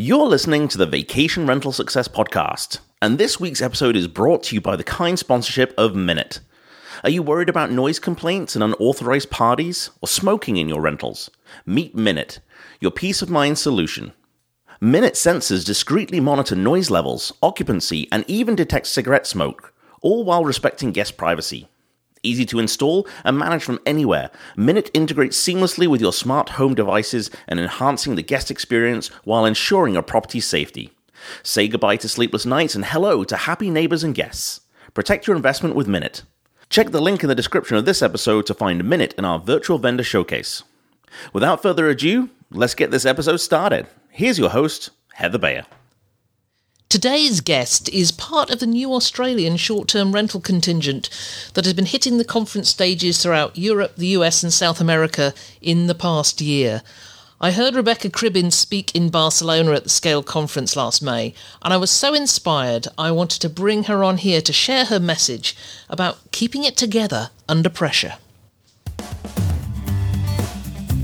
You're listening to the Vacation Rental Success Podcast, and this week's episode is brought to you by the kind sponsorship of Minut. Are you worried about noise complaints and unauthorized parties or smoking in your rentals? Meet Minut, your peace of mind solution. Minut sensors discreetly monitor noise levels, occupancy, and even detect cigarette smoke, all while respecting guest privacy. Easy to install and manage from anywhere, Minut integrates seamlessly with your smart home devices and enhancing the guest experience while ensuring your property's safety. Say goodbye to sleepless nights and hello to happy neighbors and guests. Protect your investment with Minut. Check the link in the description of this episode to find Minut in our virtual vendor showcase. Without further ado, let's get this episode started. Here's your host, Heather Bayer. Today's guest is part of the new Australian short term rental contingent that has been hitting the conference stages throughout Europe, the US, and South America in the past year. I heard Rebecca Cribbin speak in Barcelona at the Scale conference last May, and I was so inspired I wanted to bring her on here to share her message about keeping it together under pressure.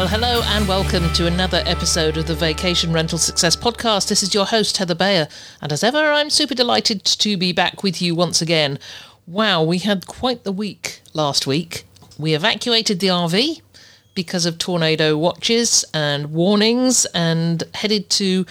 Well, hello and welcome to another episode of the Vacation Rental Success Podcast. This is your host, Heather Bayer, and as ever, I'm super delighted to be back with you once again. Wow, we had quite the week last week. We evacuated the RV because of tornado watches and warnings and headed to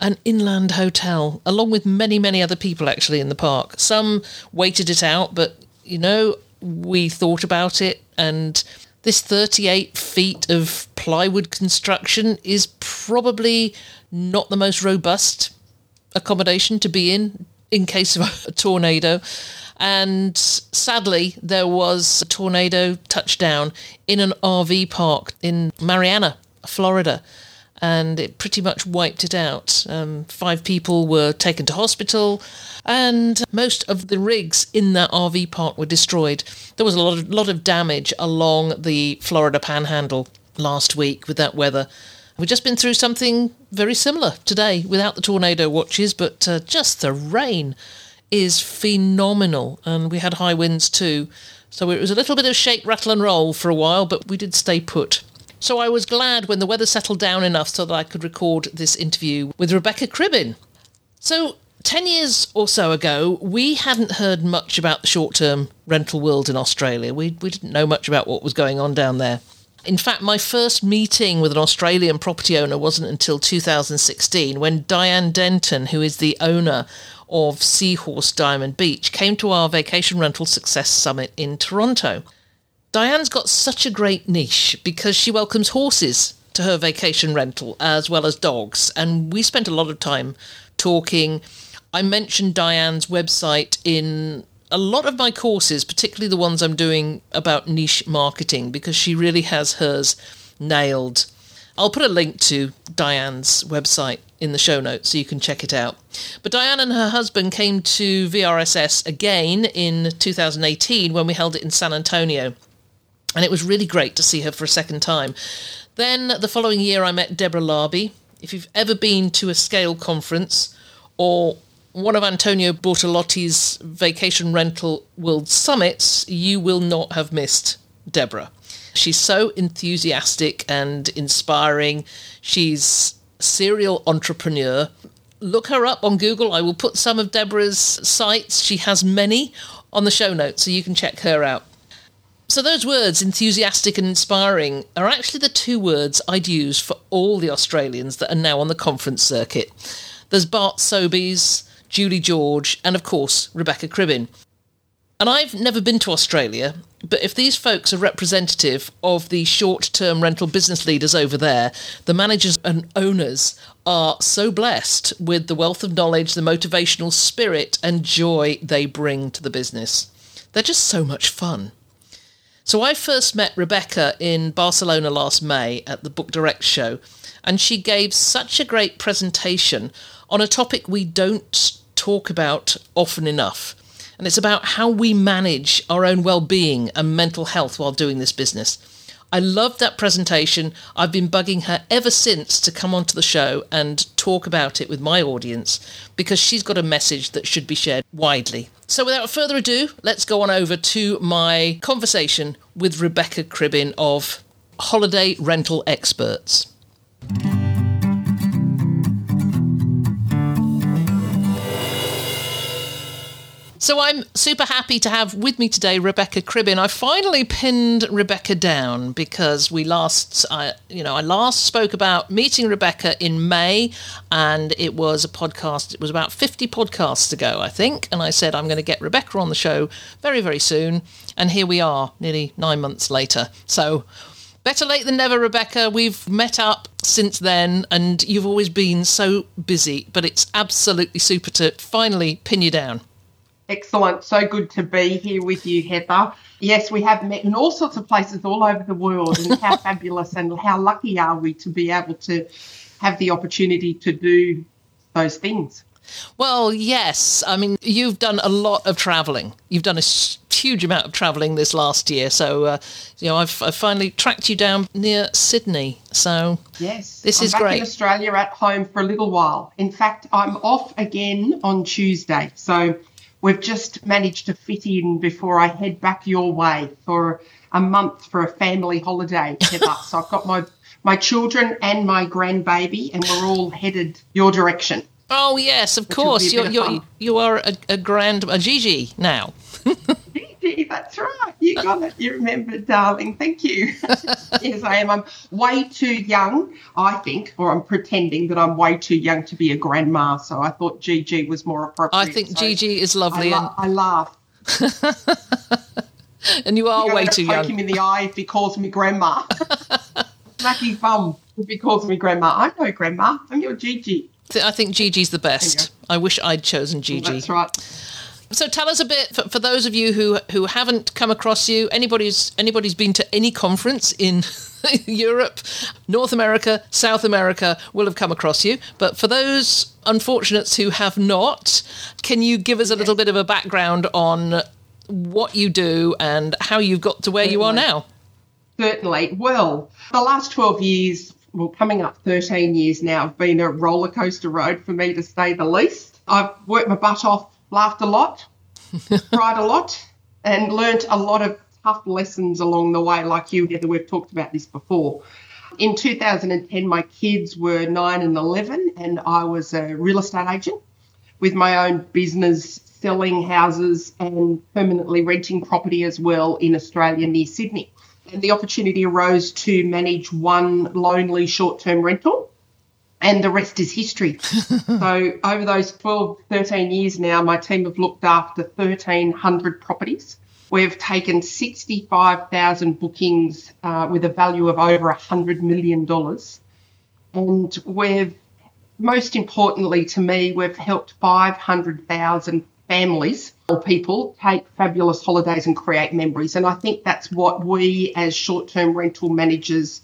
an inland hotel, along with many, many other people actually in the park. Some waited it out, but you know, we thought about it and this 38 feet of plywood construction is probably not the most robust accommodation to be in in case of a tornado. And sadly, there was a tornado touchdown in an RV park in Marianna, Florida and it pretty much wiped it out. Um, five people were taken to hospital, and most of the rigs in that RV park were destroyed. There was a lot of, lot of damage along the Florida panhandle last week with that weather. We've just been through something very similar today without the tornado watches, but uh, just the rain is phenomenal, and we had high winds too. So it was a little bit of shake, rattle, and roll for a while, but we did stay put. So I was glad when the weather settled down enough so that I could record this interview with Rebecca Cribbin. So, 10 years or so ago, we hadn't heard much about the short term rental world in Australia. We, we didn't know much about what was going on down there. In fact, my first meeting with an Australian property owner wasn't until 2016 when Diane Denton, who is the owner of Seahorse Diamond Beach, came to our Vacation Rental Success Summit in Toronto. Diane's got such a great niche because she welcomes horses to her vacation rental as well as dogs, and we spent a lot of time talking. I mentioned Diane's website in a lot of my courses, particularly the ones I'm doing about niche marketing, because she really has hers nailed. I'll put a link to Diane's website in the show notes so you can check it out. But Diane and her husband came to VRSS again in 2018 when we held it in San Antonio and it was really great to see her for a second time. Then the following year, I met Deborah Larby. If you've ever been to a scale conference or one of Antonio Bortolotti's vacation rental world summits, you will not have missed Deborah. She's so enthusiastic and inspiring. She's serial entrepreneur. Look her up on Google. I will put some of Deborah's sites. She has many on the show notes so you can check her out. So, those words, enthusiastic and inspiring, are actually the two words I'd use for all the Australians that are now on the conference circuit. There's Bart Sobeys, Julie George, and of course, Rebecca Cribbin. And I've never been to Australia, but if these folks are representative of the short term rental business leaders over there, the managers and owners are so blessed with the wealth of knowledge, the motivational spirit, and joy they bring to the business. They're just so much fun. So I first met Rebecca in Barcelona last May at the Book Direct show, and she gave such a great presentation on a topic we don't talk about often enough. And it's about how we manage our own well being and mental health while doing this business. I loved that presentation. I've been bugging her ever since to come onto the show and talk about it with my audience because she's got a message that should be shared widely. So, without further ado, let's go on over to my conversation with Rebecca Cribbin of Holiday Rental Experts. So I'm super happy to have with me today Rebecca Cribbin. I finally pinned Rebecca down because we last, I, you know, I last spoke about meeting Rebecca in May, and it was a podcast. It was about 50 podcasts ago, I think, and I said I'm going to get Rebecca on the show very, very soon, and here we are, nearly nine months later. So. Better late than never, Rebecca. We've met up since then, and you've always been so busy, but it's absolutely super to finally pin you down. Excellent. So good to be here with you, Heather. Yes, we have met in all sorts of places all over the world, and how fabulous and how lucky are we to be able to have the opportunity to do those things. Well, yes. I mean, you've done a lot of travelling. You've done a huge amount of travelling this last year. So, uh, you know, I've, I've, finally tracked you down near Sydney. So, yes, this I'm is back great. in Australia at home for a little while. In fact, I'm off again on Tuesday. So, we've just managed to fit in before I head back your way for a month for a family holiday, Heather. so I've got my my children and my grandbaby, and we're all headed your direction. Oh yes, of course. You're, you're you are a, a grand a Gigi now. That's right. You got it. You remembered, darling. Thank you. yes, I am. I'm way too young, I think, or I'm pretending that I'm way too young to be a grandma. So I thought Gigi was more appropriate. I think so Gigi is lovely. I, la- I laugh. and you are You're way too poke young. him in the eye if he calls me grandma. Smack bum if he calls me grandma. I'm no grandma. I'm your Gigi. I think Gigi's the best. I wish I'd chosen Gigi. That's right. So tell us a bit for, for, those of you who who haven't come across you. Anybody's anybody's been to any conference in Europe, North America, South America will have come across you. But for those unfortunates who have not, can you give us a little bit of a background on what you do and how you've got to where Certainly. you are now? Certainly. Well, the last 12 years, well, coming up 13 years now, have been a roller coaster road for me to say the least. I've worked my butt off laughed a lot, cried a lot, and learnt a lot of tough lessons along the way, like you, Heather. We've talked about this before. In 2010, my kids were 9 and 11, and I was a real estate agent with my own business selling houses and permanently renting property as well in Australia near Sydney. And the opportunity arose to manage one lonely short term rental and the rest is history. so over those 12, 13 years now, my team have looked after 1,300 properties. We've taken 65,000 bookings uh, with a value of over $100 million. And we've, most importantly to me, we've helped 500,000 families or people take fabulous holidays and create memories. And I think that's what we as short term rental managers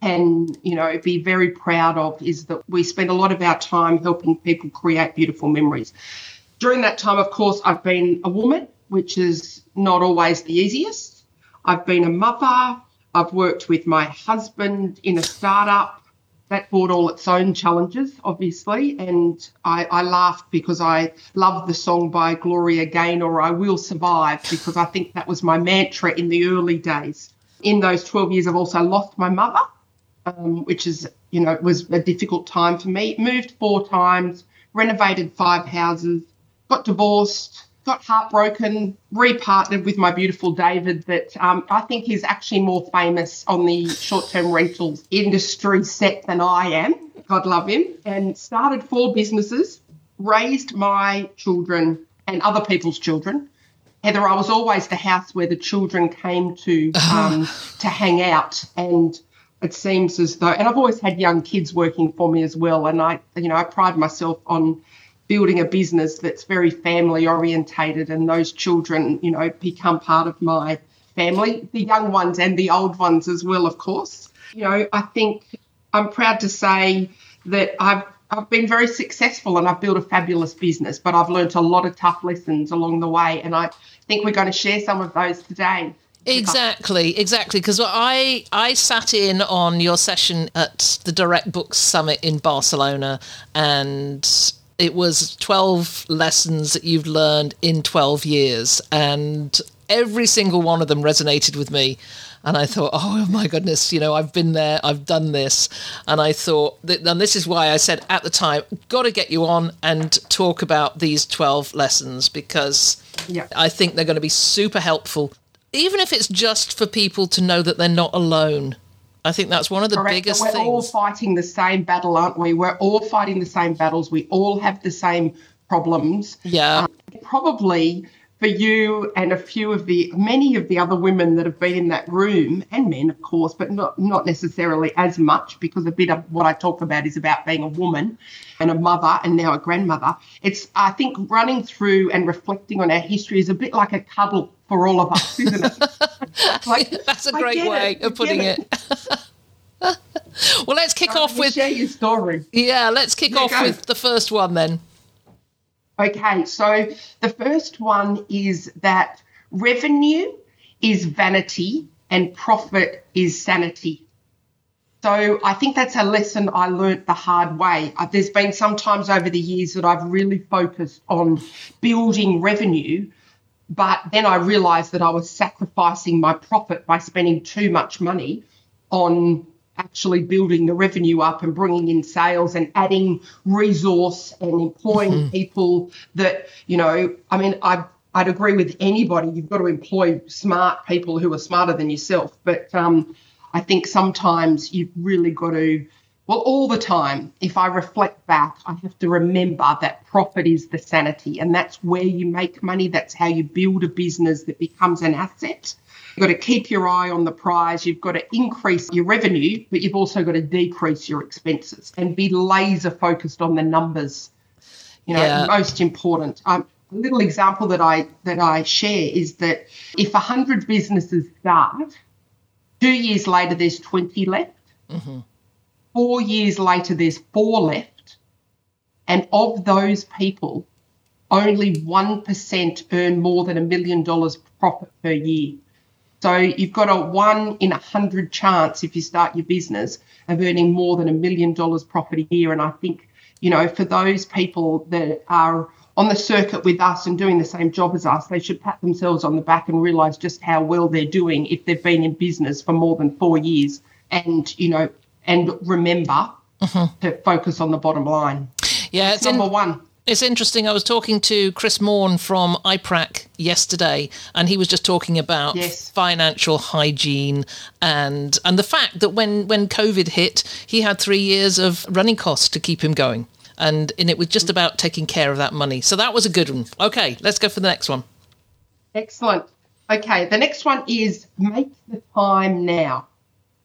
and you know be very proud of is that we spend a lot of our time helping people create beautiful memories. During that time of course i've been a woman which is not always the easiest. I've been a mother. I've worked with my husband in a startup. That brought all its own challenges obviously and i, I laughed because i love the song by gloria gaynor i will survive because i think that was my mantra in the early days. In those 12 years i've also lost my mother um, which is, you know, was a difficult time for me. Moved four times, renovated five houses, got divorced, got heartbroken, repartnered with my beautiful David that um, I think is actually more famous on the short term rentals industry set than I am. God love him. And started four businesses, raised my children and other people's children. Heather, I was always the house where the children came to um, to hang out, and it seems as though, and I've always had young kids working for me as well, and I, you know, I pride myself on building a business that's very family orientated, and those children, you know, become part of my family, the young ones and the old ones as well, of course. You know, I think I'm proud to say that I've I've been very successful and I've built a fabulous business, but I've learned a lot of tough lessons along the way. And I think we're going to share some of those today. Exactly, exactly. Because I I sat in on your session at the Direct Books Summit in Barcelona, and it was twelve lessons that you've learned in twelve years, and every single one of them resonated with me. And I thought, oh my goodness, you know, I've been there, I've done this. And I thought, that, and this is why I said at the time, got to get you on and talk about these 12 lessons because Yeah. I think they're going to be super helpful, even if it's just for people to know that they're not alone. I think that's one of the Correct. biggest We're all fighting the same battle, aren't we? We're all fighting the same battles. We all have the same problems. Yeah. Um, probably for you and a few of the many of the other women that have been in that room and men of course but not not necessarily as much because a bit of what I talk about is about being a woman and a mother and now a grandmother it's I think running through and reflecting on our history is a bit like a cuddle for all of us isn't it like, That's a great way it, of putting it. well, let's kick off with share your story yeah. Let's kick off with the first one then. Okay, so the first one is that revenue is vanity and profit is sanity. So I think that's a lesson I learnt the hard way. Uh, There's been some times over the years that I've really focused on building revenue, but then I realised that I was sacrificing my profit by spending too much money on actually building the revenue up and bringing in sales and adding resource and employing people that, you know, I mean, I, I'd agree with anybody. You've got to employ smart people who are smarter than yourself. But um, I think sometimes you've really got to, well, all the time, if I reflect back, I have to remember that profit is the sanity and that's where you make money. That's how you build a business that becomes an asset. You've got to keep your eye on the prize. You've got to increase your revenue, but you've also got to decrease your expenses and be laser focused on the numbers. You know, Yeah. most important. Um, a little example that I that I share is that if hundred businesses start, two years later there's twenty left. Four years later there's four left, and of those people, only one percent earn more than a million dollars profit per year. So you've got a one in a hundred chance if you start your business of earning more than a million dollars profit a year. And I think, you know, for those people that are on the circuit with us and doing the same job as us, they should pat themselves on the back and realize just how well they're doing if they've been in business for more than four years. And, you know, and remember mm-hmm. to focus on the bottom line. Yeah, it's in, Number one. It's interesting. I was talking to Chris Morn from IPRAC yesterday, and he was just talking about Yes. financial hygiene and and the fact that when when COVID hit, he had three years of running costs to keep him going, and and it was just about taking care of that money. So that was a good one. Okay, let's go for the next one. Excellent. Okay, the next one is make the time now.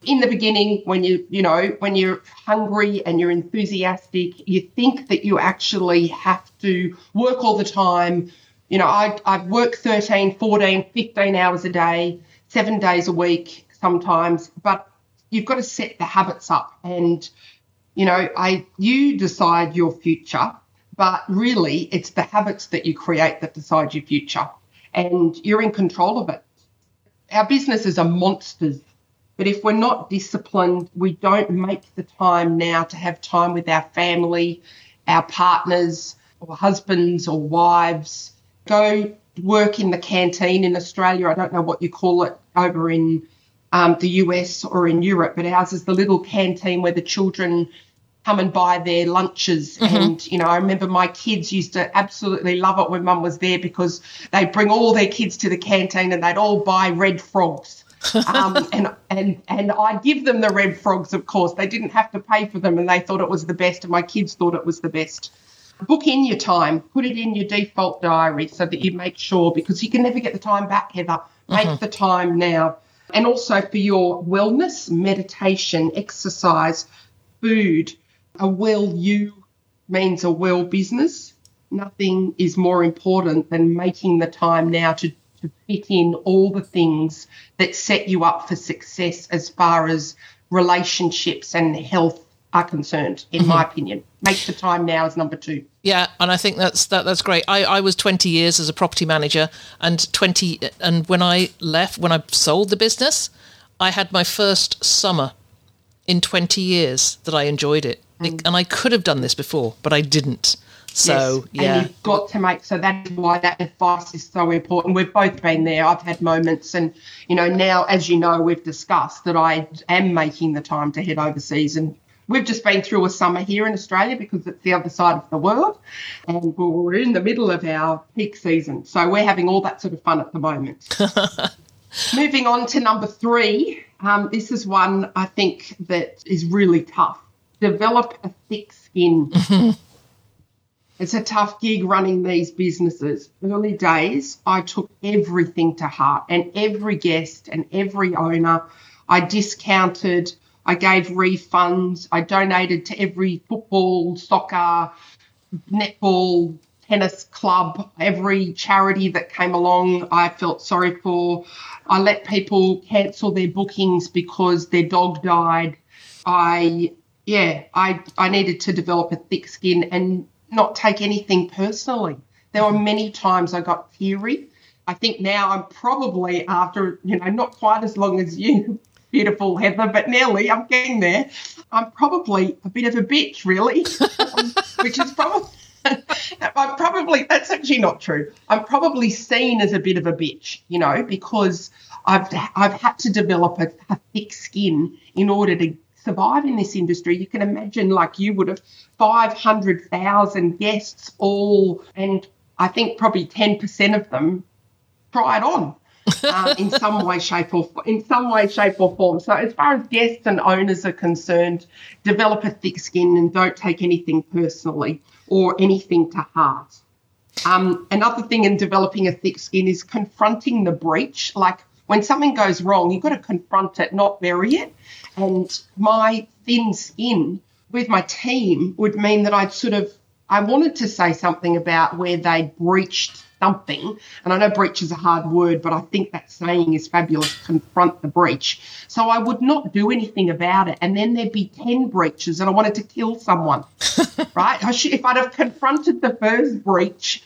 In the beginning, when you you know when you're hungry and you're enthusiastic, you think that you actually have to work all the time. You know, I I've worked 13, 14, 15 hours a day, seven days a week sometimes, but you've got to set the habits up and you know, I you decide your future, but really it's the habits that you create that decide your future. And you're in control of it. Our businesses are monsters. But if we're not disciplined, we don't make the time now to have time with our family, our partners, or husbands or wives. Go work in the canteen in Australia. I don't know what you call it over in um, the US or in Europe, but ours is the little canteen where the children come and buy their lunches. And, you know, I remember my kids used to absolutely love it when mum was there because they'd bring all their kids to the canteen and they'd all buy red frogs. Um, and and and I give them the red frogs, of course. They didn't have to pay for them, and they thought it was the best, and my kids thought it was the best. Book in your time, put it in your default diary so that you make sure because you can never get the time back, Heather. Make the time now, and also for your wellness, meditation, exercise, food. A well you means a well business. Nothing is more important than making the time now to to fit in all the things that set you up for success as far as relationships and health are concerned, in mm-hmm. my opinion. Make the time now is number two. Yeah, and I think that's that, that's great. I, I was 20 years as a property manager, and 20 and when I left, when I sold the business, I had my first summer in 20 years that I enjoyed it, mm. and I could have done this before, but I didn't. So yes. yeah, and you've got to make so that's why that advice is so important. We've both been there. I've had moments, and you know now, as you know, we've discussed that I am making the time to head overseas and We've just been through a summer here in Australia because it's the other side of the world, and we're in the middle of our peak season. So we're having all that sort of fun at the moment. Moving on to number three, um, this is one I think that is really tough. Develop a thick skin. It's a tough gig running these businesses. Early days, I took everything to heart, and every guest and every owner, I discounted I gave refunds. I donated to every football, soccer, netball, tennis club, every charity that came along, I felt sorry for. I let people cancel their bookings because their dog died. I, yeah, I, I needed to develop a thick skin and not take anything personally. There were many times I got teary. I think now I'm probably after, you know, not quite as long as you, beautiful Heather, but nearly, I'm getting there. I'm probably a bit of a bitch, really, which is probably. I'm probably that's actually not true. I'm probably seen as a bit of a bitch, you know, because I've I've had to develop a, a thick skin in order to survive in this industry. You can imagine, like you would have, five hundred thousand guests all, and I think probably ten percent of them tried on um, in some way, shape, or in some way, shape, or form. So, as far as guests and owners are concerned, develop a thick skin and don't take anything personally or anything to heart. Um, another thing in developing a thick skin is confronting the breach. Like when something goes wrong, you've got to confront it, not bury it. And my thin skin with my team would mean that I'd sort of I wanted to say something about where they breached something. And I know breach is a hard word, but I think that saying is fabulous confront the breach. So I would not do anything about it. And then there'd be 10 breaches and I wanted to kill someone, right? If I'd have confronted the first breach,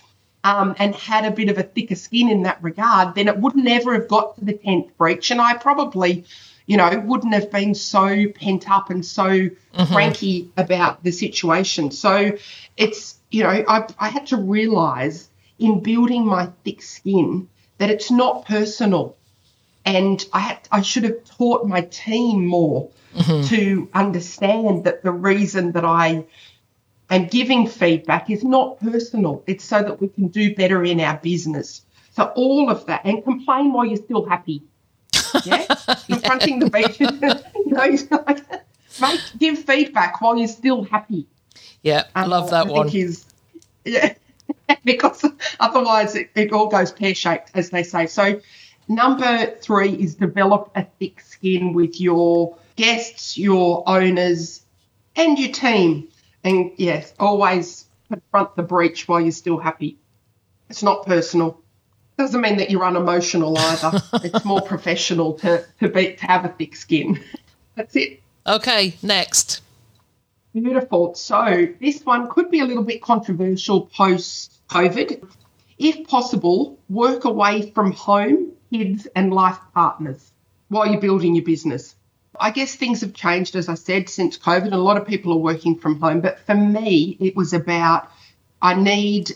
um, and had a bit of a thicker skin in that regard, then it would never have got to the 10th breach. And I probably, you know, wouldn't have been so pent up and so mm-hmm. cranky about the situation. So it's, you know, I, I had to realize in building my thick skin that it's not personal. And I, had, I should have taught my team more mm-hmm. to understand that the reason that I am giving feedback is not personal. It's so that we can do better in our business. So all of that and complain while you're still happy. Yeah, confronting the beach. you know, like, make, give feedback while you're still happy. Yeah, I um, love that I one. Is, yeah, because otherwise it, it all goes pear shaped, as they say. So, number three is develop a thick skin with your guests, your owners, and your team. And yes, always confront the breach while you're still happy. It's not personal. Doesn't mean that you're unemotional either. it's more professional to, to be to have a thick skin. That's it. Okay, next. Beautiful. So this one could be a little bit controversial post COVID. If possible, work away from home, kids, and life partners while you're building your business. I guess things have changed, as I said, since COVID, and a lot of people are working from home. But for me, it was about I need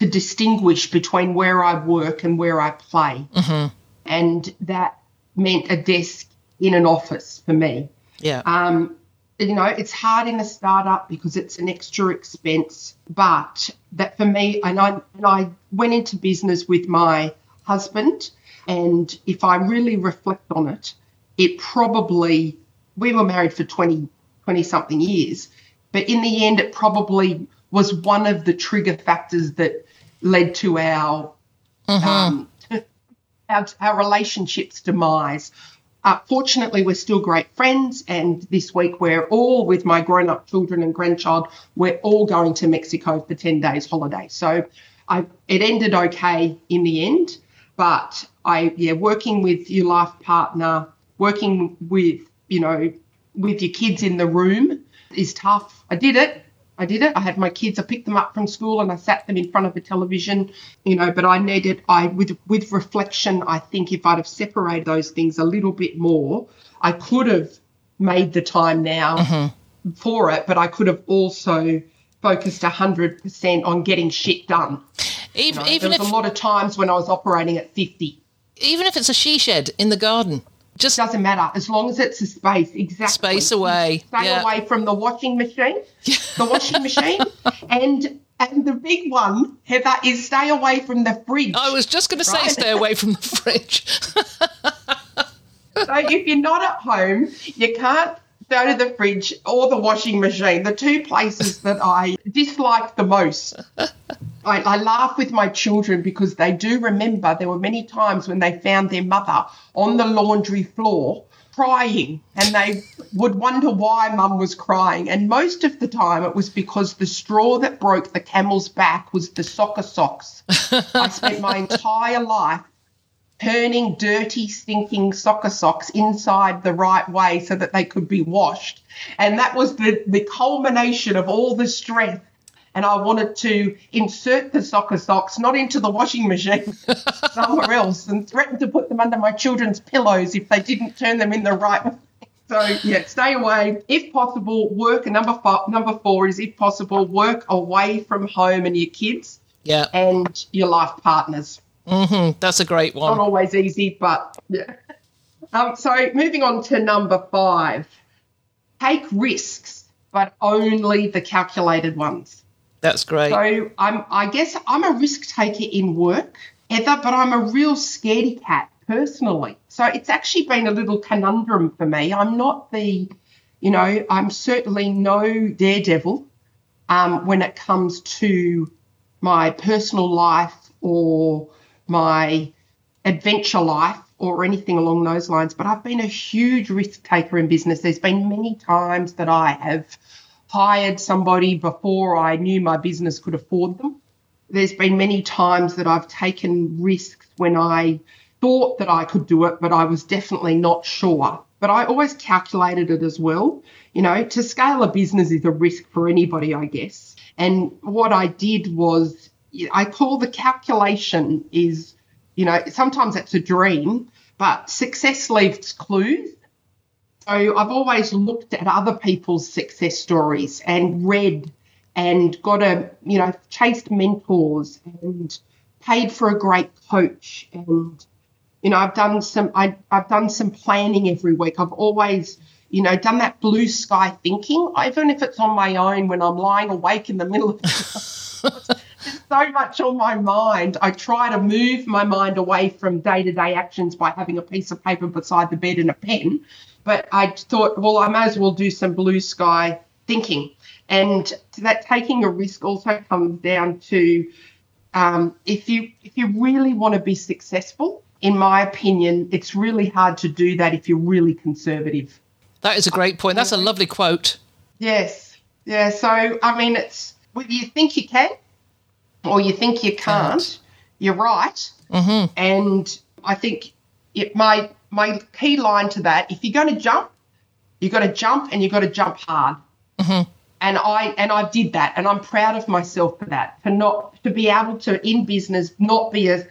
to distinguish between where I work and where I play. Mm-hmm. And that meant a desk in an office for me. Yeah. Um, you know, it's hard in a startup because it's an extra expense. But that for me, and I, and I went into business with my husband. And if I really reflect on it, it probably, we were married for 20, 20 something years. But in the end, it probably was one of the trigger factors that led to our, mm-hmm. um, our, our relationship's demise uh, fortunately, we're still great friends, and this week we're all with my grown up children and grandchild. We're all going to Mexico for 10 days holiday. So I, it ended okay in the end. but I, yeah, working with your life partner, working with, you know, with your kids in the room is tough. I did it. I did it. I had my kids. I picked them up from school and I sat them in front of a television, you know. But I needed. I with with reflection. I think if I'd have separated those things a little bit more, I could have made the time now mm-hmm. for it. But I could have also focused hundred percent on getting shit done. Even There even was if a lot of times when I was operating at fifty. even if it's a she shed in the garden, just Doesn't matter as long as it's a space. Exactly. Space away, Stay yeah. away from the washing machine. The washing machine, and and the big one, Heather, is stay away from the fridge. I was just going to say Right. stay away from the fridge. So if you're not at home, you can't go to the fridge or the washing machine. The two places that I dislike the most. I, I laugh with my children because they do remember there were many times when they found their mother on the laundry floor crying and they would wonder why mum was crying. And most of the time it was because the straw that broke the camel's back was the soccer socks. I spent my entire life turning dirty, stinking soccer socks inside the right way so that they could be washed. And that was the, the culmination of all the stress. And I wanted to insert the soccer socks not into the washing machine, somewhere else, and threatened to put them under my children's pillows if they didn't turn them in the right way. So yeah, stay away if possible. Work. And number five, number four is if possible, work away from home and your kids yeah, and your life partners Mm-hmm. that's a great one. not always easy, but yeah. Um, so moving on to number five, take risks, but only the calculated ones. That's great. So I'm, I guess I'm a risk taker in work, Heather, but I'm a real scaredy cat personally. So it's actually been a little conundrum for me. I'm not the, you know, I'm certainly no daredevil um, when it comes to my personal life or my adventure life or anything along those lines. But I've been a huge risk taker in business. There's been many times that I have hired somebody before I knew my business could afford them. There's been many times that I've taken risks when I thought that I could do it, but I was definitely not sure. But I always calculated it as well. You know, to scale a business is a risk for anybody, I guess. And what I did was I call the calculation is, you know, sometimes it's a dream, but success leaves clues. So I've always looked at other people's success stories and read and got a, you know, chased mentors and paid for a great coach and you know I've done some I, I've done some planning every week. I've always you know done that blue sky thinking, even if it's on my own when I'm lying awake in the middle of there's so much on my mind. I try to move my mind away from day to day actions by having a piece of paper beside the bed and a pen. But I thought, well, I may as well do some blue sky thinking. And that taking a risk also comes down to um, if you if you really want to be successful, in my opinion, it's really hard to do that if you're really conservative. That is a great point. That's a lovely quote. Yes. Yeah. So, I mean, it's whether you think you can or you think you can't, you're right. Mm-hmm. And I think it, my, my key line to that, if you're going to jump, you've got to jump and you've got to jump hard. And I and I did that, and I'm proud of myself for that. For not to be able to in business not be a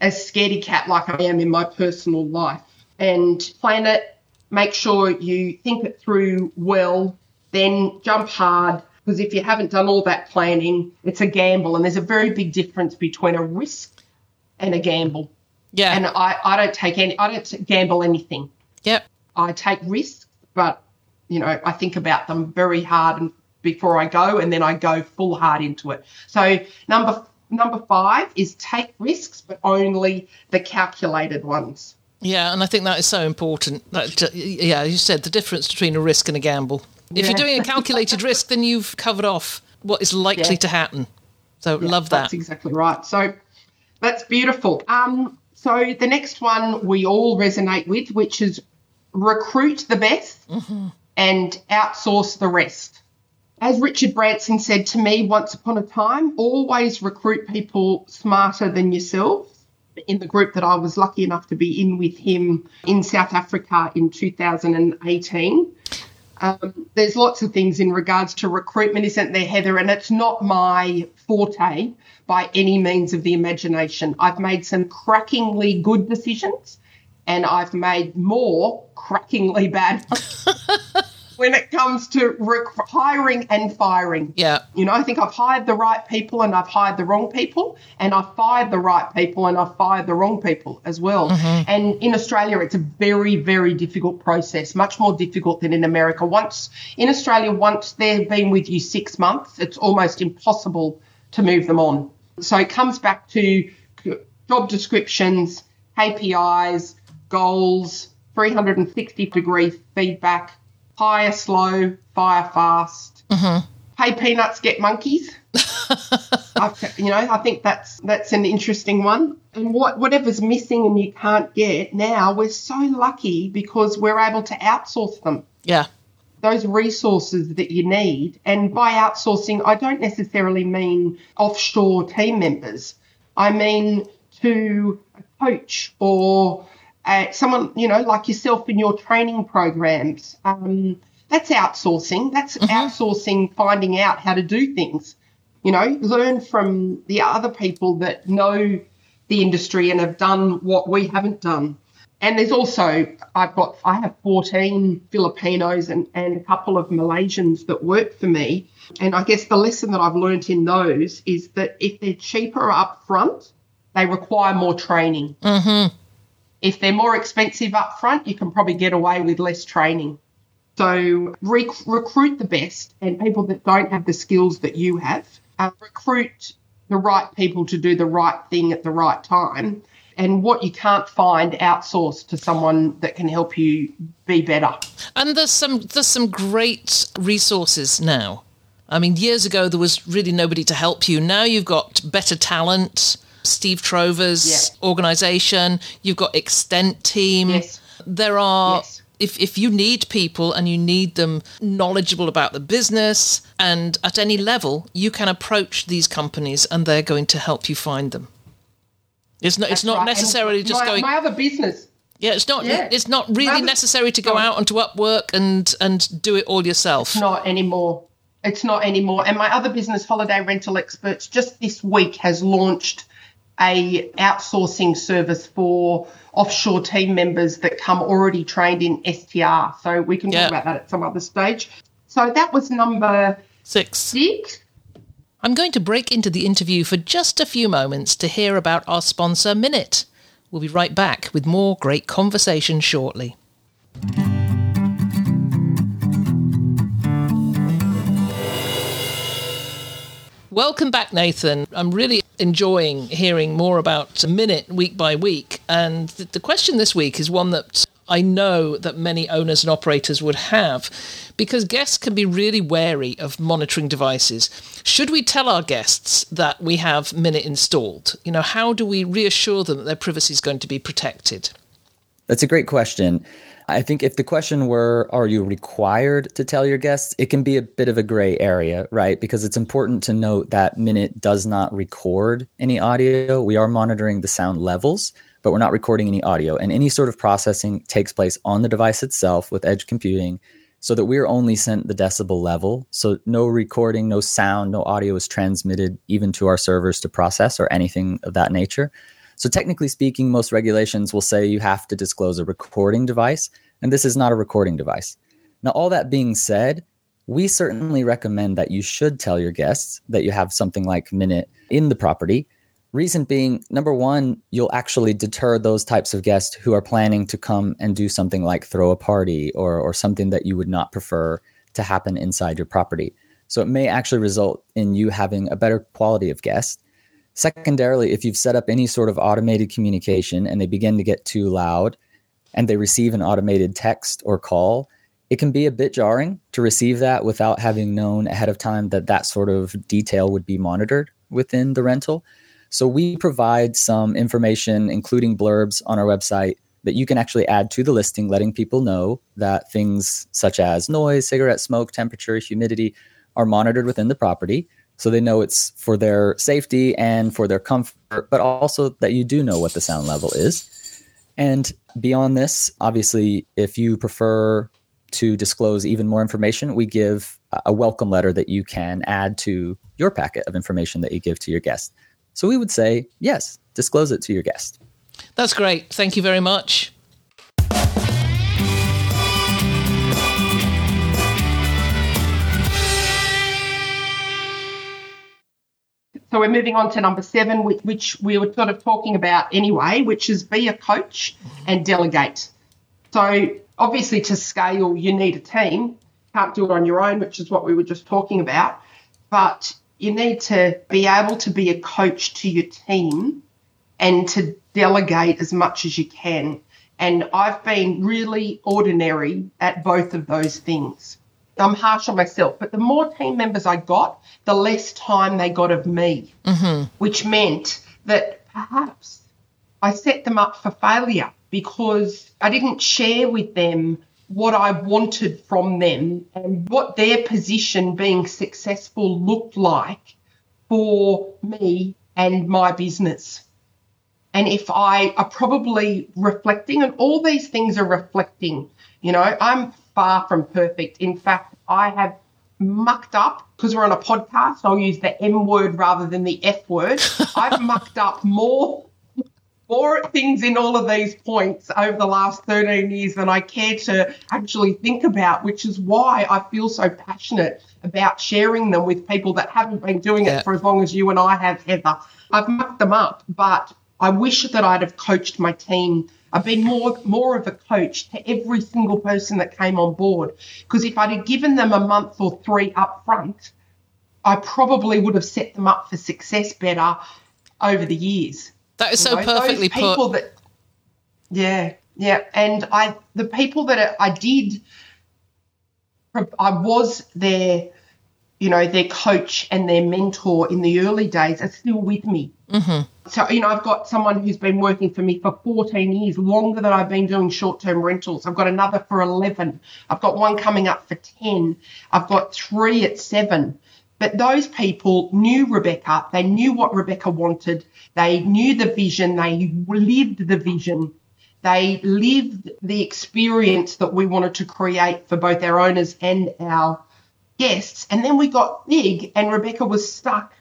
a scaredy cat like I am in my personal life, and plan it. Make sure you think it through well, then jump hard. Because if you haven't done all that planning, it's a gamble, and there's a very big difference between a risk and a gamble. Yeah. And I, I don't take any, I don't gamble anything. yep. I take risks, but you know, I think about them very hard and before I go, and then I go full hard into it. So number number five is take risks, but only the calculated ones. Yeah, and I think that is so important. That, yeah, you said the difference between a risk and a gamble. If you're doing a calculated risk, then you've covered off what is likely Yeah. to happen. So love that. That's exactly right. So that's beautiful. Um, so the next one we all resonate with, which is recruit the best and outsource the rest. As Richard Branson said to me once upon a time, always recruit people smarter than yourselves in the group that I was lucky enough to be in with him in South Africa in 2018. Um, there's lots of things in regards to recruitment, isn't there, Heather? And it's not my forte by any means of the imagination. I've made some crackingly good decisions and I've made more crackingly bad when it comes to rec- hiring and firing. Yeah. You know, I think I've hired the right people and I've hired the wrong people, and I've fired the right people and I've fired the wrong people as well. Mm-hmm. And in Australia, it's a very, very difficult process, much more difficult than in America. Once in Australia, once they've been with you six months, it's almost impossible to move them on. So it comes back to job descriptions, KPIs, goals, 360 degree feedback, hire slow, fire fast. Mm-hmm. Pay peanuts, get monkeys. I, you know, I think that's that's an interesting one. And what whatever's missing and you can't get now, we're so lucky because we're able to outsource them Yeah. those resources that you need. And by outsourcing, I don't necessarily mean offshore team members. I mean to a coach or uh, someone, you know, like yourself in your training programs. Um, that's outsourcing. That's outsourcing finding out how to do things. You know, learn from the other people that know the industry and have done what we haven't done. And there's also I've got I have 14 Filipinos and, and a couple of Malaysians that work for me. And I guess the lesson that I've learned in those is that if they're cheaper up front, they require more training. If they're more expensive up front, you can probably get away with less training. So rec- recruit the best and people that don't have the skills that you have. Uh, recruit the right people to do the right thing at the right time. And what you can't find, outsource to someone that can help you be better. And there's some there's some great resources now. I mean, years ago there was really nobody to help you. Now you've got better talent. Steve Trover's Yeah. organization. You've got Extent Team. Yes. There are. Yes. If, if you need people and you need them knowledgeable about the business and at any level, you can approach these companies and they're going to help you find them. It's not. it's not right. And necessarily just my, going. My other business, yeah, it's not. Yeah. It's not really necessary to go on. out onto Upwork and and do it all yourself. It's not anymore. It's not anymore. And my other business, Holiday Rental Experts, just this week has launched a outsourcing service for offshore team members that come already trained in STR. So we can Yeah. talk about that at some other stage. So that was number Six. six. I'm going to break into the interview for just a few moments to hear about our sponsor, Minut. We'll be right back with more great conversation shortly. Welcome back, Nathan. I'm really enjoying hearing more about Minut week by week. And th- the question this week is one that I know that many owners and operators would have because guests can be really wary of monitoring devices. Should we tell our guests that we have Minut installed? You know, how do we reassure them that their privacy is going to be protected? That's a great question. I think if the question were, are you required to tell your guests, it can be a bit of a gray area, right? Because it's important to note that Minut does not record any audio. We are monitoring the sound levels, but we're not recording any audio. And any sort of processing takes place on the device itself with edge computing so that we're only sent the decibel level. So no recording, no sound, no audio is transmitted even to our servers to process or anything of that nature. So, technically speaking, most regulations will say you have to disclose a recording device, and this is not a recording device. Now, all that being said, we certainly recommend that you should tell your guests that you have something like Minut in the property. Reason being, number one, you'll actually deter those types of guests who are planning to come and do something like throw a party or, or something that you would not prefer to happen inside your property. So it may actually result in you having a better quality of guest. Secondarily, if you've set up any sort of automated communication and they begin to get too loud and they receive an automated text or call, it can be a bit jarring to receive that without having known ahead of time that that sort of detail would be monitored within the rental. So we provide some information, including blurbs on our website that you can actually add to the listing, letting people know that things such as noise, cigarette smoke, temperature, humidity are monitored within the property. So they know it's for their safety and for their comfort, but also that you do know what the sound level is. And beyond this, obviously, if you prefer to disclose even more information, we give a welcome letter that you can add to your packet of information that you give to your guest. So we would say, yes, disclose it to your guest. That's great. Thank you very much. So we're moving on to number seven, which, we were sort of talking about anyway, which is be a coach and delegate. So obviously, to scale, you need a team. Can't do it on your own, which is what we were just talking about. But you need to be able to be a coach to your team and to delegate as much as you can. And I've been really ordinary at both of those things. I'm harsh on myself, but the more team members I got, the less time they got of me, mm-hmm. which meant that perhaps I set them up for failure because I didn't share with them what I wanted from them and what their position being successful looked like for me and my business. And if I are probably reflecting, and all these things are reflecting, you know, I'm far from perfect. In fact, I have mucked up because we're on a podcast. I'll use the M word rather than the F word. I've mucked up more more things in all of these points over the last 13 years than I care to actually think about, which is why I feel so passionate about sharing them with people that haven't been doing yeah. it for as long as you and I have, Heather. I've mucked them up, but I wish that I'd have coached my team I've been more more of a coach to every single person that came on board because if I'd have given them a month or three up front, I probably would have set them up for success better over the years. That is so know, perfectly put. That, yeah, yeah, and I the people that I did, I was their, you know, their coach and their mentor in the early days are still with me. Mm-hmm. So, you know, I've got someone who's been working for me for 14 years, longer than I've been doing short term rentals. I've got another for 11. I've got one coming up for 10. I've got three at seven. But those people knew Rebecca. They knew what Rebecca wanted. They knew the vision. They lived the vision. They lived the experience that we wanted to create for both our owners and our guests. And then we got big, and Rebecca was stuck,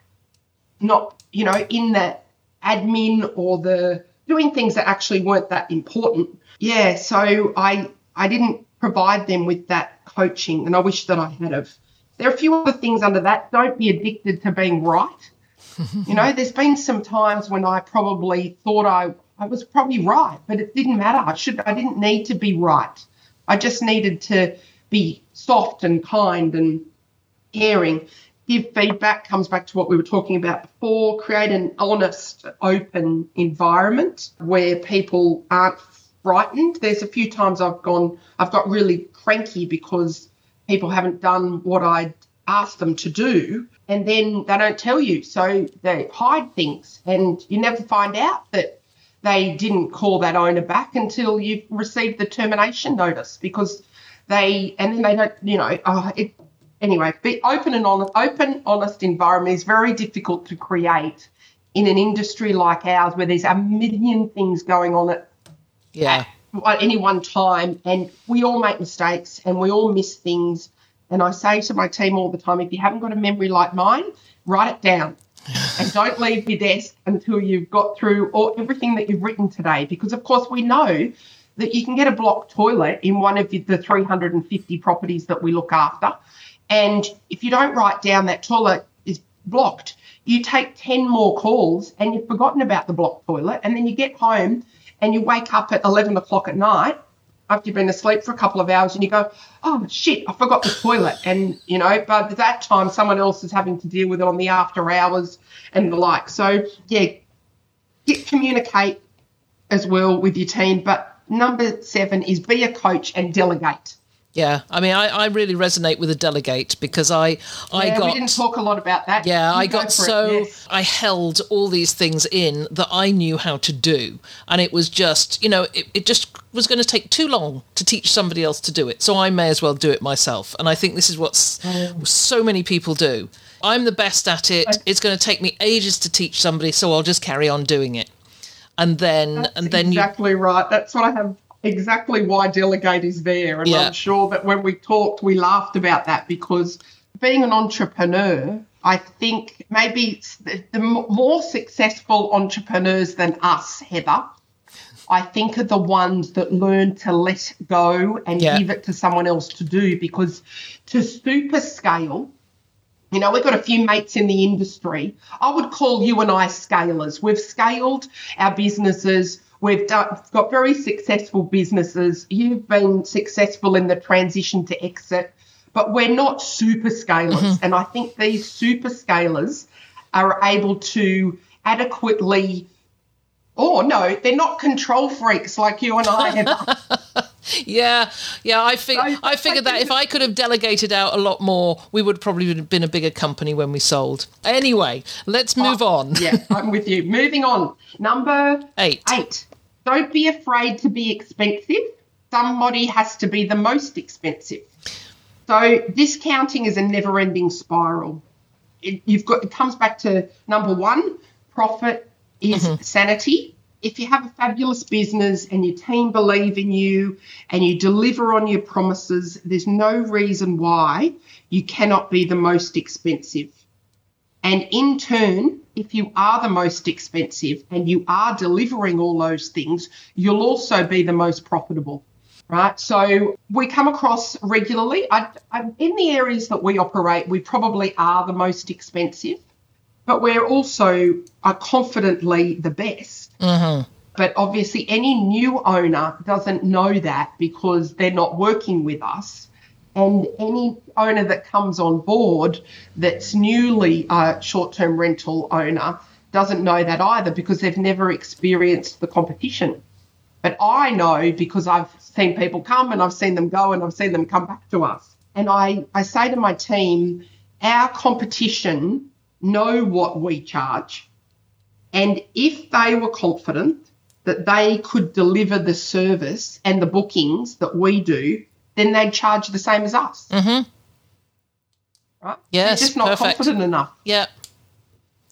not, you know, in the admin or the doing things that actually weren't that important. Yeah, so I I didn't provide them with that coaching, and I wish that I had of. There are a few other things under that. Don't be addicted to being right. you know, there's been some times when I probably thought I, I was probably right, but it didn't matter. I should I didn't need to be right. I just needed to be soft and kind and caring. Give feedback comes back to what we were talking about before. Create an honest, open environment where people aren't frightened. There's a few times I've gone, I've got really cranky because people haven't done what I asked them to do, and then they don't tell you. So they hide things, and you never find out that they didn't call that owner back until you've received the termination notice because they, and then they don't, you know, oh, it, anyway, be open and honest. Open, honest environment is very difficult to create in an industry like ours where there's a million things going on at, yeah. at any one time, and we all make mistakes and we all miss things and I say to my team all the time if you haven't got a memory like mine, write it down. and don't leave your desk until you've got through all, everything that you've written today. Because, of course, we know that you can get a blocked toilet in one of the 350 properties that we look after. And if you don't write down that toilet is blocked, you take 10 more calls and you've forgotten about the blocked toilet. And then you get home and you wake up at 11 o'clock at night after you've been asleep for a couple of hours and you go, oh shit, I forgot the toilet. And, you know, but at that time, someone else is having to deal with it on the after hours and the like. So, yeah, get communicate as well with your team. But number seven is be a coach and delegate. Yeah, I mean, I, I really resonate with the delegate because I I yeah, got we didn't talk a lot about that. yeah You I go got it, so yes. I held all these things in that I knew how to do, and it was just you know it, it just was going to take too long to teach somebody else to do it, so I may as well do it myself. And I think this is what so many people do. I'm the best at it. It's going to take me ages to teach somebody, so I'll just carry on doing it. And then and then you exactly right. That's what I have. Exactly why delegate is there, and Yeah. I'm sure that when we talked, we laughed about that because being an entrepreneur, I think maybe the, the more successful entrepreneurs than us, Heather. I think are the ones that learn to let go and Yeah. give it to someone else to do because to super scale, you know, we've got a few mates in the industry. I would call you and I scalers. We've scaled our businesses. We've done, got very successful businesses. You've been successful in the transition to exit, but we're not super scalers. Mm-hmm. And I think these super scalers are able to adequately, or no, they're not control freaks like you and I have. Yeah, yeah. I fig- I- I figured that if I could have delegated out a lot more, we would probably have been a bigger company when we sold. Anyway, let's move oh, on. yeah, I'm with you. Moving on. Number Eight. Eight. Don't be afraid to be expensive. Somebody has to be the most expensive. So discounting is a never-ending spiral. It, you've got it comes back to number one: profit is mm-hmm. sanity. If you have a fabulous business and your team believe in you and you deliver on your promises, there's no reason why you cannot be the most expensive. And in turn, if you are the most expensive and you are delivering all those things, you'll also be the most profitable, right? So we come across regularly. I, I, in the areas that we operate, we probably are the most expensive, but we're also confidently the best. Mm-hmm. But obviously, any new owner doesn't know that because they're not working with us. And any owner that comes on board that's newly a short term rental owner doesn't know that either because they've never experienced the competition. But I know because I've seen people come and I've seen them go and I've seen them come back to us. And I, I say to my team, our competition know what we charge. And if they were confident that they could deliver the service and the bookings that we do, then they'd charge the same as us. Mm-hmm. Right? Yes, They're just not perfect. confident enough. Yeah.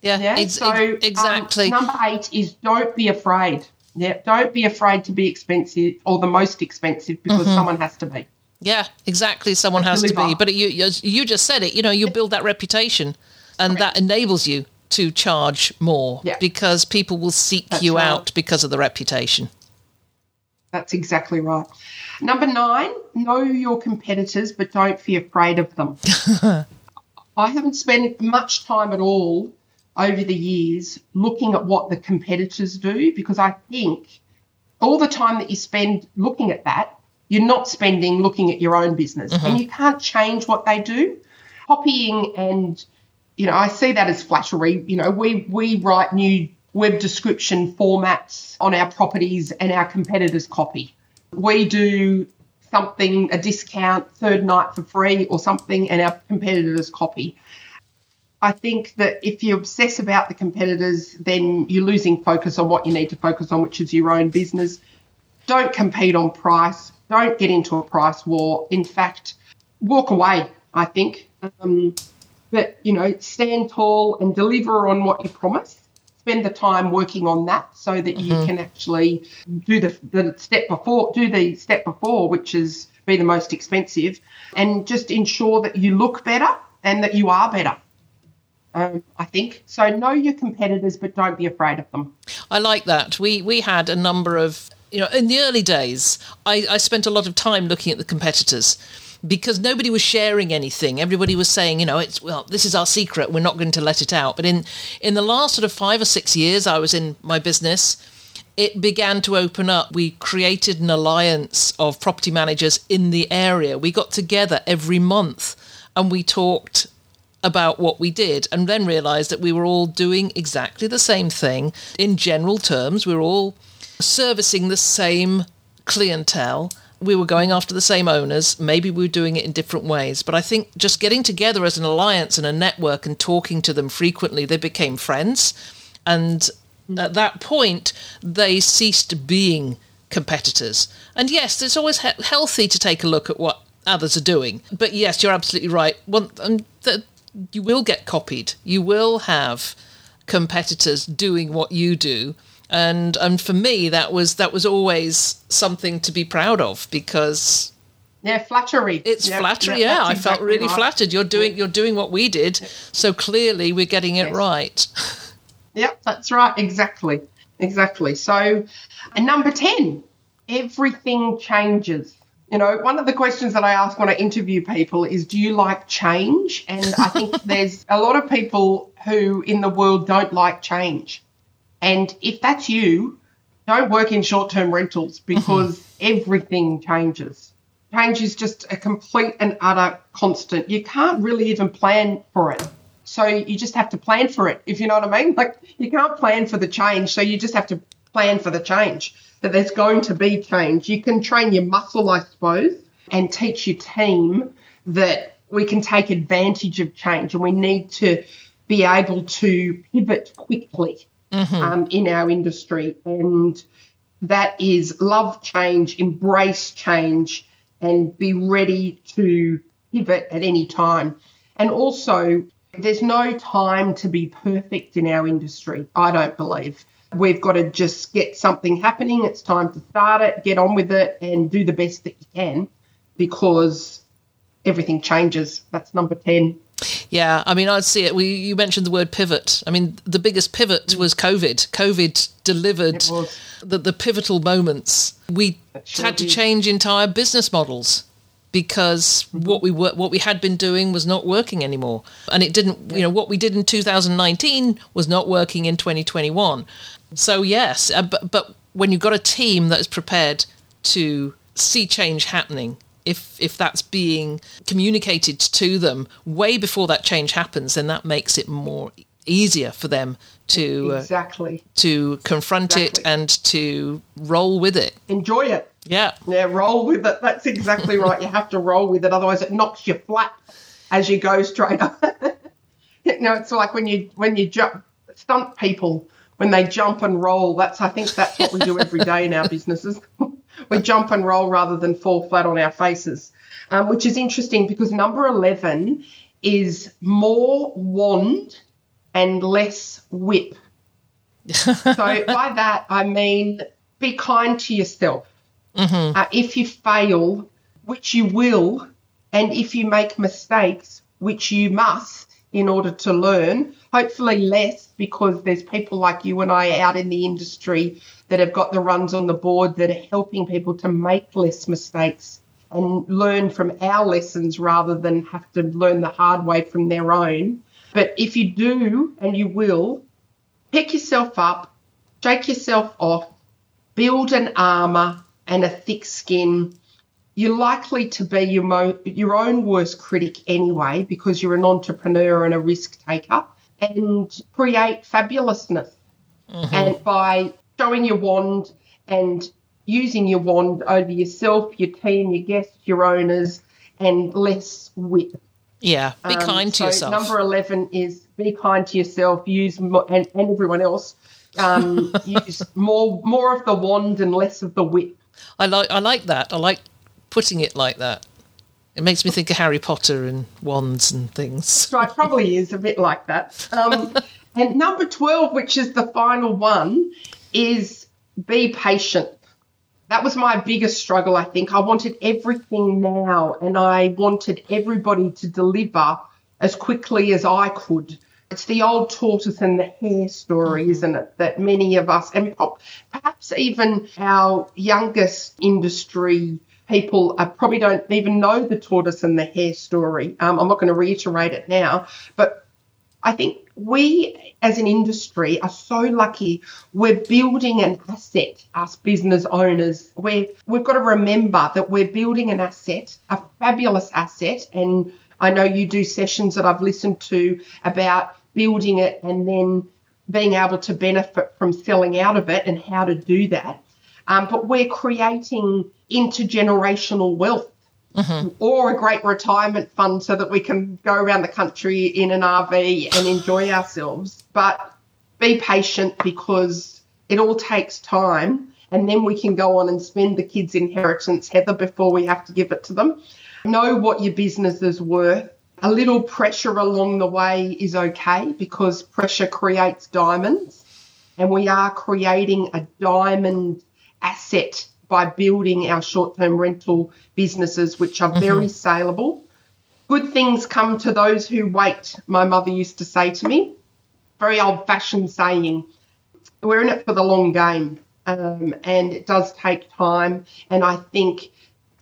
Yeah. Yeah. ex- so ex- exactly. Um, number eight is don't be afraid. Yeah. Don't be afraid to be expensive or the most expensive because Mm-hmm. someone has to be. yeah. Exactly. Someone has to be. But you, you you just said it. You know, you build that reputation, and that enables you to charge more Yeah. because people will seek That's you right. out because of the reputation. That's exactly right. Number nine, know your competitors, but don't be afraid of them. I haven't spent much time at all over the years looking at what the competitors do because I think all the time that you spend looking at that, you're not spending looking at your own business mm-hmm. and you can't change what they do. Copying and you know, I see that as flattery. You know, we we write new web description formats on our properties and our competitors copy. We do something, a discount, third night for free or something, and our competitors copy. I think that if you obsess about the competitors, then you're losing focus on what you need to focus on, which is your own business. Don't compete on price. Don't get into a price war. In fact, walk away, I think. Um, but, you know, stand tall and deliver on what you promise. Spend the time working on that so that you can actually do the, the step before, do the step before, which is be the most expensive, and just ensure that you look better and that you are better. Um, I think so. Know your competitors, but don't be afraid of them. I like that. We we had a number of you know in the early days. I, I spent a lot of time looking at the competitors because nobody was sharing anything. Everybody was saying, you know, it's well, this is our secret. We're not going to let it out. But in in the last sort of five or six years, I was in my business. It began to open up. We created an alliance of property managers in the area. We got together every month and we talked about what we did and then realized that we were all doing exactly the same thing in general terms. We were all servicing the same clientele we were going after the same owners. Maybe we were doing it in different ways. But I think just getting together as an alliance and a network and talking to them frequently, they became friends. And at that point, they ceased being competitors. And yes, it's always he- healthy to take a look at what others are doing. But yes, you're absolutely right. One, um, the, you will get copied. You will have competitors doing what you do. And and for me, that was that was always something to be proud of because Yeah, flattery. it's Yeah, flattery. yeah, Yeah, I felt exactly really right. flattered. You're doing you're doing what we did, so clearly we're getting it Yes. right. Yep, that's right. Exactly. Exactly. So, and number 10, everything changes. You know, one of the questions that I ask when I interview people is, do you like change? And I think there's a lot of people who in the world don't like change. And if that's you, don't work in short term rentals mm-hmm. because everything changes. Change is just a complete and utter constant. You can't really even plan for it. So you just have to plan for it, if you know what I mean. Like you can't plan for the change, so you just have to plan for the change. That there's going to be change. You can train your muscle, I suppose, and teach your team that we can take advantage of change and we need to be able to pivot quickly um, in our industry. And that is love change, embrace change, and be ready to pivot at any time. And also, there's no time to be perfect in our industry, I don't believe. We've got to just get something happening. It's time to start it, get on with it, and do the best that you can because everything changes. That's number 10. Yeah, I mean, I'd see it. We you mentioned the word pivot. I mean, the biggest pivot was COVID. COVID delivered the, the pivotal moments. We sure had to did. change entire business models because what we were what we had been doing was not working anymore, and it didn't. You know, what we did in 2019 was not working in 2021. So yes, uh, but but when you've got a team that is prepared to see change happening if if that's being communicated to them way before that change happens then that makes it more easier for them to uh, Exactly. to confront it and to roll with it Enjoy it. yeah Yeah, roll with it. That's exactly right. You have to roll with it, otherwise it knocks you flat as you go straight up. you know, it's like when you when you jump stunt people when they jump and roll. That's I think that's what we do every day in our businesses. we jump and roll rather than fall flat on our faces, um, which is interesting because number eleven is more wand and less whip. so by that I mean be kind to yourself. Uh, if you fail, which you will, and if you make mistakes, which you must in order to learn, hopefully less because there's people like you and I out in the industry that have got the runs on the board that are helping people to make less mistakes and learn from our lessons rather than have to learn the hard way from their own. But if you do, and you will, pick yourself up, shake yourself off, build an armor and a thick skin, you're likely to be your, mo- your own worst critic anyway because you're an entrepreneur and a risk taker and create fabulousness. And by showing your wand and using your wand over yourself, your team, your guests, your owners, and less whip. yeah be Um, kind to so yourself Number 11 is be kind to yourself, use mo- and, and everyone else. Um, use more more of the wand and less of the whip. i like i like that i like putting it like that it makes me think of harry potter and wands and things it probably is a bit like that. Um, and number 12, which is the final one, is be patient. That was my biggest struggle, I think. I wanted everything now and I wanted everybody to deliver as quickly as I could. It's the old tortoise and the hare story, isn't it? That many of us, and perhaps even our youngest industry people uh, probably don't even know the tortoise and the hare story. Um, I'm not going to reiterate it now, but I think we as an industry are so lucky. We're building an asset, us business owners. We're, we've got to remember that we're building an asset, a fabulous asset. And I know you do sessions that I've listened to about building it and then being able to benefit from selling out of it and how to do that. Um, but we're creating intergenerational wealth or a great retirement fund so that we can go around the country in an RV and enjoy ourselves. But be patient because it all takes time. And then we can go on and spend the kids' inheritance, Heather, before we have to give it to them. Know what your business is worth. A little pressure along the way is okay because pressure creates diamonds. And we are creating a diamond asset by building our short term rental businesses, which are very saleable. Good things come to those who wait, my mother used to say to me. Very old fashioned saying. We're in it for the long game, um, and it does take time. And I think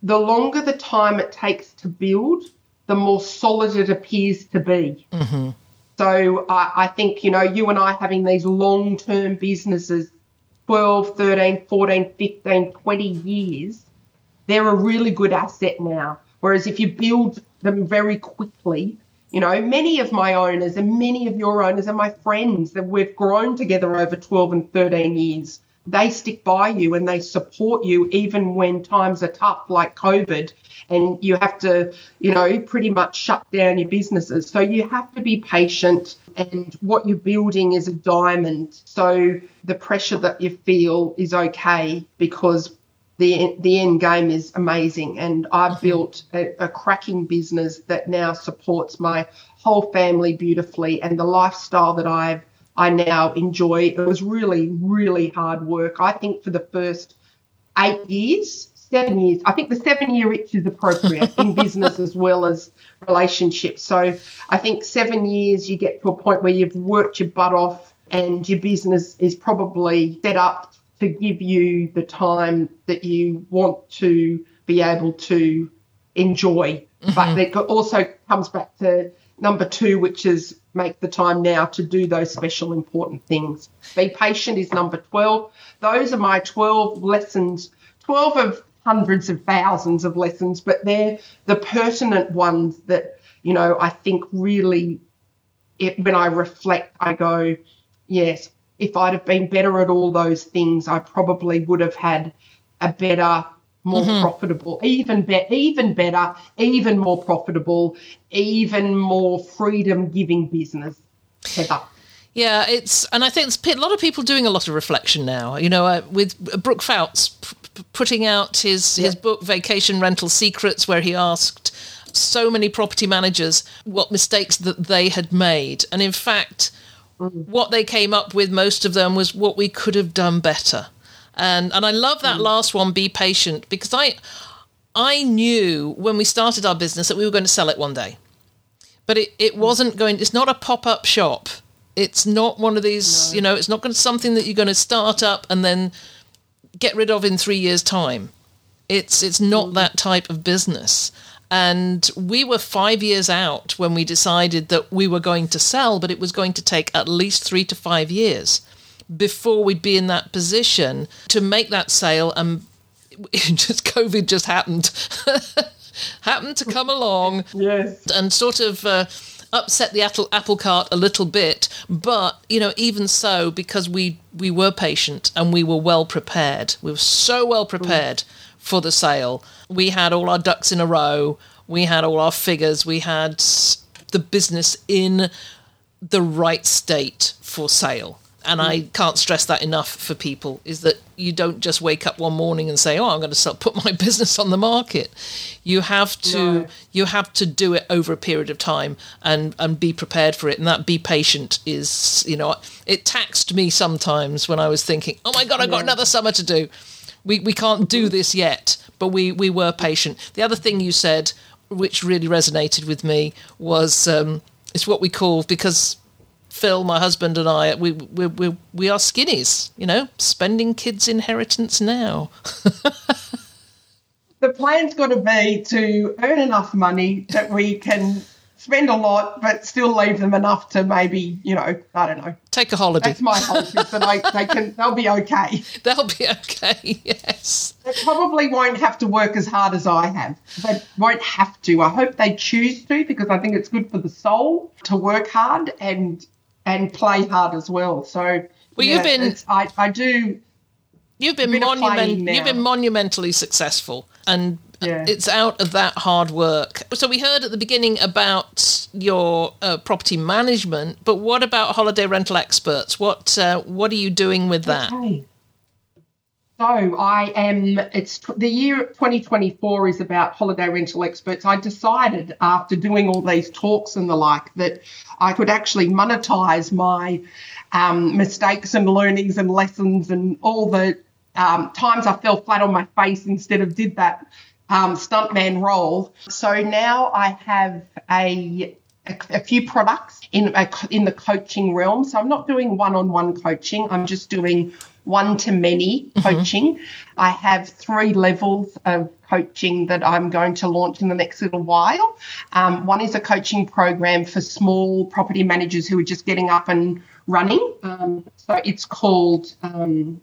the longer the time it takes to build, the more solid it appears to be. So I, I think, you know, you and I having these long term businesses 12, 13, 14, 15, 20 years, they're a really good asset now. Whereas if you build them very quickly, you know, many of my owners and many of your owners are my friends that we've grown together over 12 and 13 years. They stick by you and they support you even when times are tough, like COVID, and you have to, you know, pretty much shut down your businesses. So you have to be patient, and what you're building is a diamond. So the pressure that you feel is okay because the the end game is amazing, and I've mm-hmm. built a, a cracking business that now supports my whole family beautifully, and the lifestyle that I've I now enjoy. It was really really hard work. I think for the first eight years, seven years. I think the seven year itch is appropriate in business as well as relationships. So I think seven years you get to a point where you've worked your butt off and your business is probably set up to give you the time that you want to be able to enjoy. Mm-hmm. But it also comes back to number two, which is make the time now to do those special important things. Be patient is number 12. Those are my 12 lessons, 12 of hundreds of thousands of lessons, but they're the pertinent ones that, you know, I think really, it, when I reflect, I go, yes, if I'd have been better at all those things, I probably would have had a better, more mm-hmm. profitable, even be- even better, even more profitable, even more freedom giving business. Heather. Yeah, it's and I think it's a lot of people doing a lot of reflection now. You know, uh, with uh, Brooke Fouts p- p- putting out his his book Vacation Rental Secrets, where he asked so many property managers what mistakes that they had made, and in fact, mm. what they came up with, most of them was what we could have done better. And and I love that mm. last one, be patient, because I I knew when we started our business that we were going to sell it one day. But it, it mm. wasn't going it's not a pop-up shop. It's not one of these, you know, it's not going to something that you're going to start up and then get rid of in 3 years time. It's it's not that type of business. And we were 5 years out when we decided that we were going to sell, but it was going to take at least 3 to 5 years before we'd be in that position to make that sale and just covid just happened happened to come along Yes. and sort of uh, upset the apple, apple cart a little bit. But you know, even so, because we we were patient and we were well prepared, we were so well mm. prepared for the sale. We had all our ducks in a row. We had all our figures. We had the business in the right state for sale. And I can't stress that enough for people is that you don't just wake up one morning and say, "Oh, I'm going to sell, put my business on the market." You have to No. you have to do it over a period of time and and be prepared for it. And that be patient is, you know, it taxed me sometimes when I was thinking, "Oh my god, I've got another summer to do." We we can't do this yet, but we we were patient. The other thing you said, which really resonated with me, was um, it's what we call because Phil, my husband, and I, we we we, we are skinnies. You know, spending kids' inheritance now. The plan's got to be to earn enough money that we can spend a lot, but still leave them enough to maybe, you know, I don't know. Take a holiday. That's my hope is that I, they can, they'll be okay. They'll be okay. Yes. They probably won't have to work as hard as I have. They won't have to. I hope they choose to because I think it's good for the soul to work hard and and play hard as well. So Well, you've been I, I do You've been monument, You've been monumentally successful, and Yeah. it's out of that hard work. So we heard at the beginning about your uh, property management, but what about holiday rental experts? What uh, what are you doing with that? Okay. So I am. It's the year 2024 is about holiday rental experts. I decided after doing all these talks and the like that I could actually monetize my um, mistakes and learnings and lessons and all the um, times I fell flat on my face instead of did that um, stuntman roll. So now I have a a, few products in in the coaching realm. So I'm not doing one-on-one coaching. I'm just doing one-to-many coaching. I have three levels of coaching that I'm going to launch in the next little while. Um, one is a coaching program for small property managers who are just getting up and running. Um, so it's called um,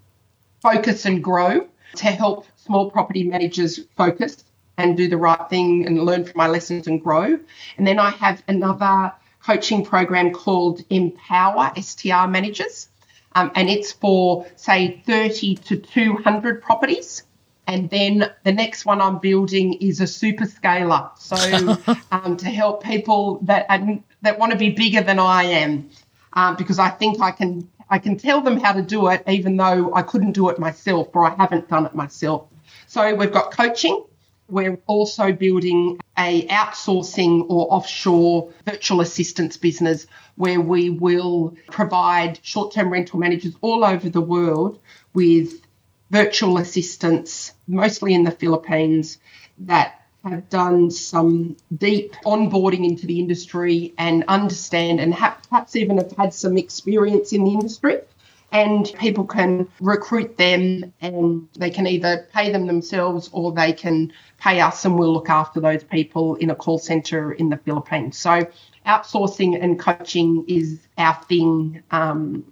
Focus and Grow to help small property managers focus and do the right thing and learn from my lessons and grow. And then I have another coaching program called Empower STR Managers. Um, and it's for, say, 30 to 200 properties. And then the next one I'm building is a super scaler. So um, to help people that that want to be bigger than I am, um, because I think I can I can tell them how to do it, even though I couldn't do it myself or I haven't done it myself. So we've got coaching. We're also building a outsourcing or offshore virtual assistance business where we will provide short-term rental managers all over the world with virtual assistants, mostly in the Philippines, that have done some deep onboarding into the industry and understand and ha- perhaps even have had some experience in the industry. And people can recruit them and they can either pay them themselves or they can pay us and we'll look after those people in a call center in the Philippines. So outsourcing and coaching is our thing. Um,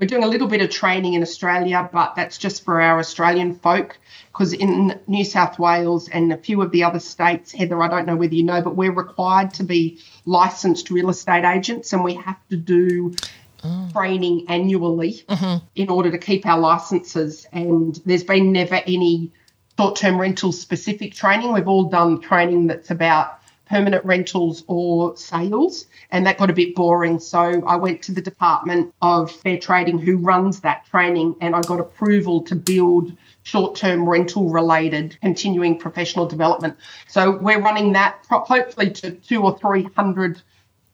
we're doing a little bit of training in Australia, but that's just for our Australian folk. Because in New South Wales and a few of the other states, Heather, I don't know whether you know, but we're required to be licensed real estate agents and we have to do training annually in order to keep our licenses. And there's been never any short term rental specific training. We've all done training that's about permanent rentals or sales, and that got a bit boring. So I went to the Department of Fair Trading, who runs that training, and I got approval to build short term rental related continuing professional development. So we're running that hopefully to two or three hundred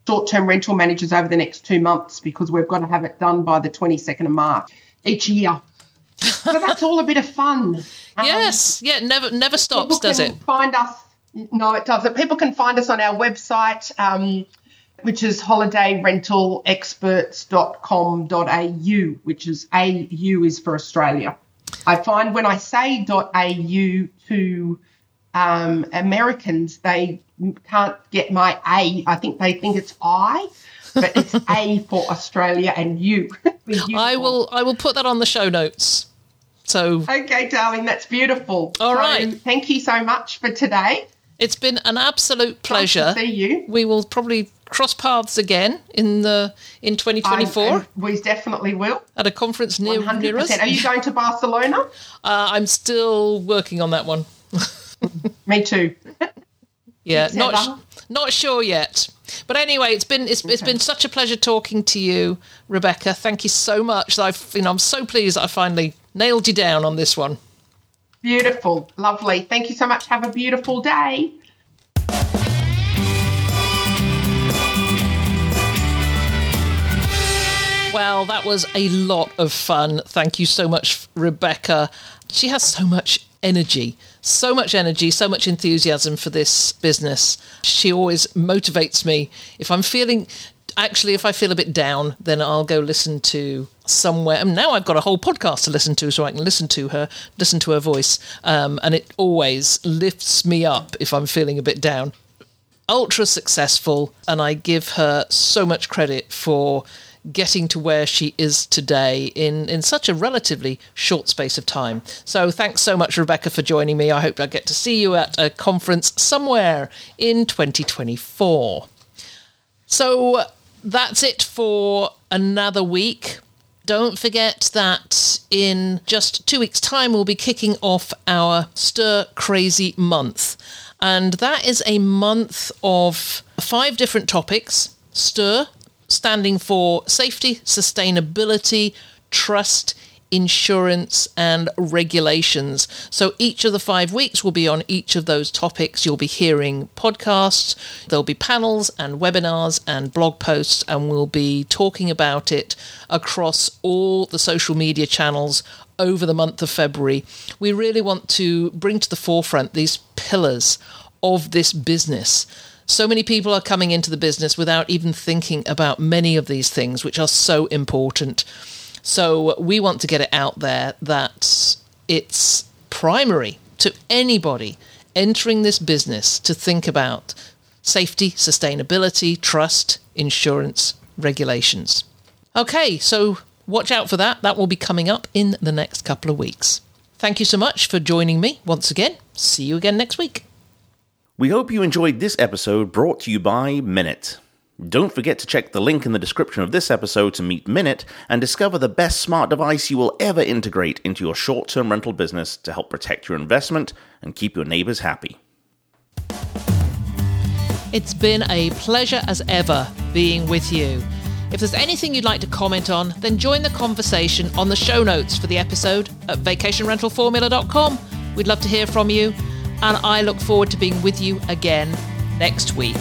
short term rental managers over the next two months because we've got to have it done by the 22nd of March each year. so that's all a bit of fun. Um, Yes, yeah, never never stops, does it? Find us. No, it doesn't. People can find us on our website, um, which is holidayrentalexperts.com.au, which is AU is for Australia. I find when I say .au to um, Americans, they can't get my A. I think they think it's I, but it's A for Australia and U. you. I will I will put that on the show notes. So Okay, darling, that's beautiful. All so, right. Thank you so much for today. it's been an absolute Nice pleasure. see you. We will probably cross paths again in the in 2024 I- and we definitely will. at a conference near, near us. Are you going to Barcelona? Uh, I'm still working on that one. Me too. Yeah, not sh- not sure yet. But anyway, it's been it's, it's been such a pleasure talking to you, Rebecca. Thank you so much. I've you know I'm so pleased I finally nailed you down on this one. Beautiful. Lovely. Thank you so much. Have a beautiful day. Well, that was a lot of fun. Thank you so much, Rebecca. She has so much energy, so much energy, so much enthusiasm for this business. She always motivates me. If I'm feeling, actually, if I feel a bit down, then I'll go listen to somewhere. And now I've got a whole podcast to listen to, so I can listen to her, listen to her voice. Um, and it always lifts me up if I'm feeling a bit down ultra successful, and I give her so much credit for getting to where she is today in, in such a relatively short space of time. So thanks so much, Rebecca, for joining me. I hope I get to see you at a conference somewhere in 2024. So that's it for another week. Don't forget that in just two weeks' time, we'll be kicking off our Stir Crazy Month. And that is a month of five different topics. Stir, standing for safety, sustainability, trust, insurance and regulations. So each of the five weeks will be on each of those topics. You'll be hearing podcasts, there'll be panels and webinars and blog posts, and we'll be talking about it across all the social media channels over the month of February. We really want to bring to the forefront these pillars of this business. So many people are coming into the business without even thinking about many of these things, which are so important. So we want to get it out there that it's primary to anybody entering this business to think about safety, sustainability, trust, insurance, regulations. Okay, so watch out for that. That will be coming up in the next couple of weeks. Thank you so much for joining me once again. See you again next week. We hope you enjoyed this episode brought to you by Minut. Don't forget to check the link in the description of this episode to meet Minut and discover the best smart device you will ever integrate into your short term rental business to help protect your investment and keep your neighbors happy. It's been a pleasure as ever being with you. If there's anything you'd like to comment on, then join the conversation on the show notes for the episode at vacationrentalformula.com. We'd love to hear from you, and I look forward to being with you again next week.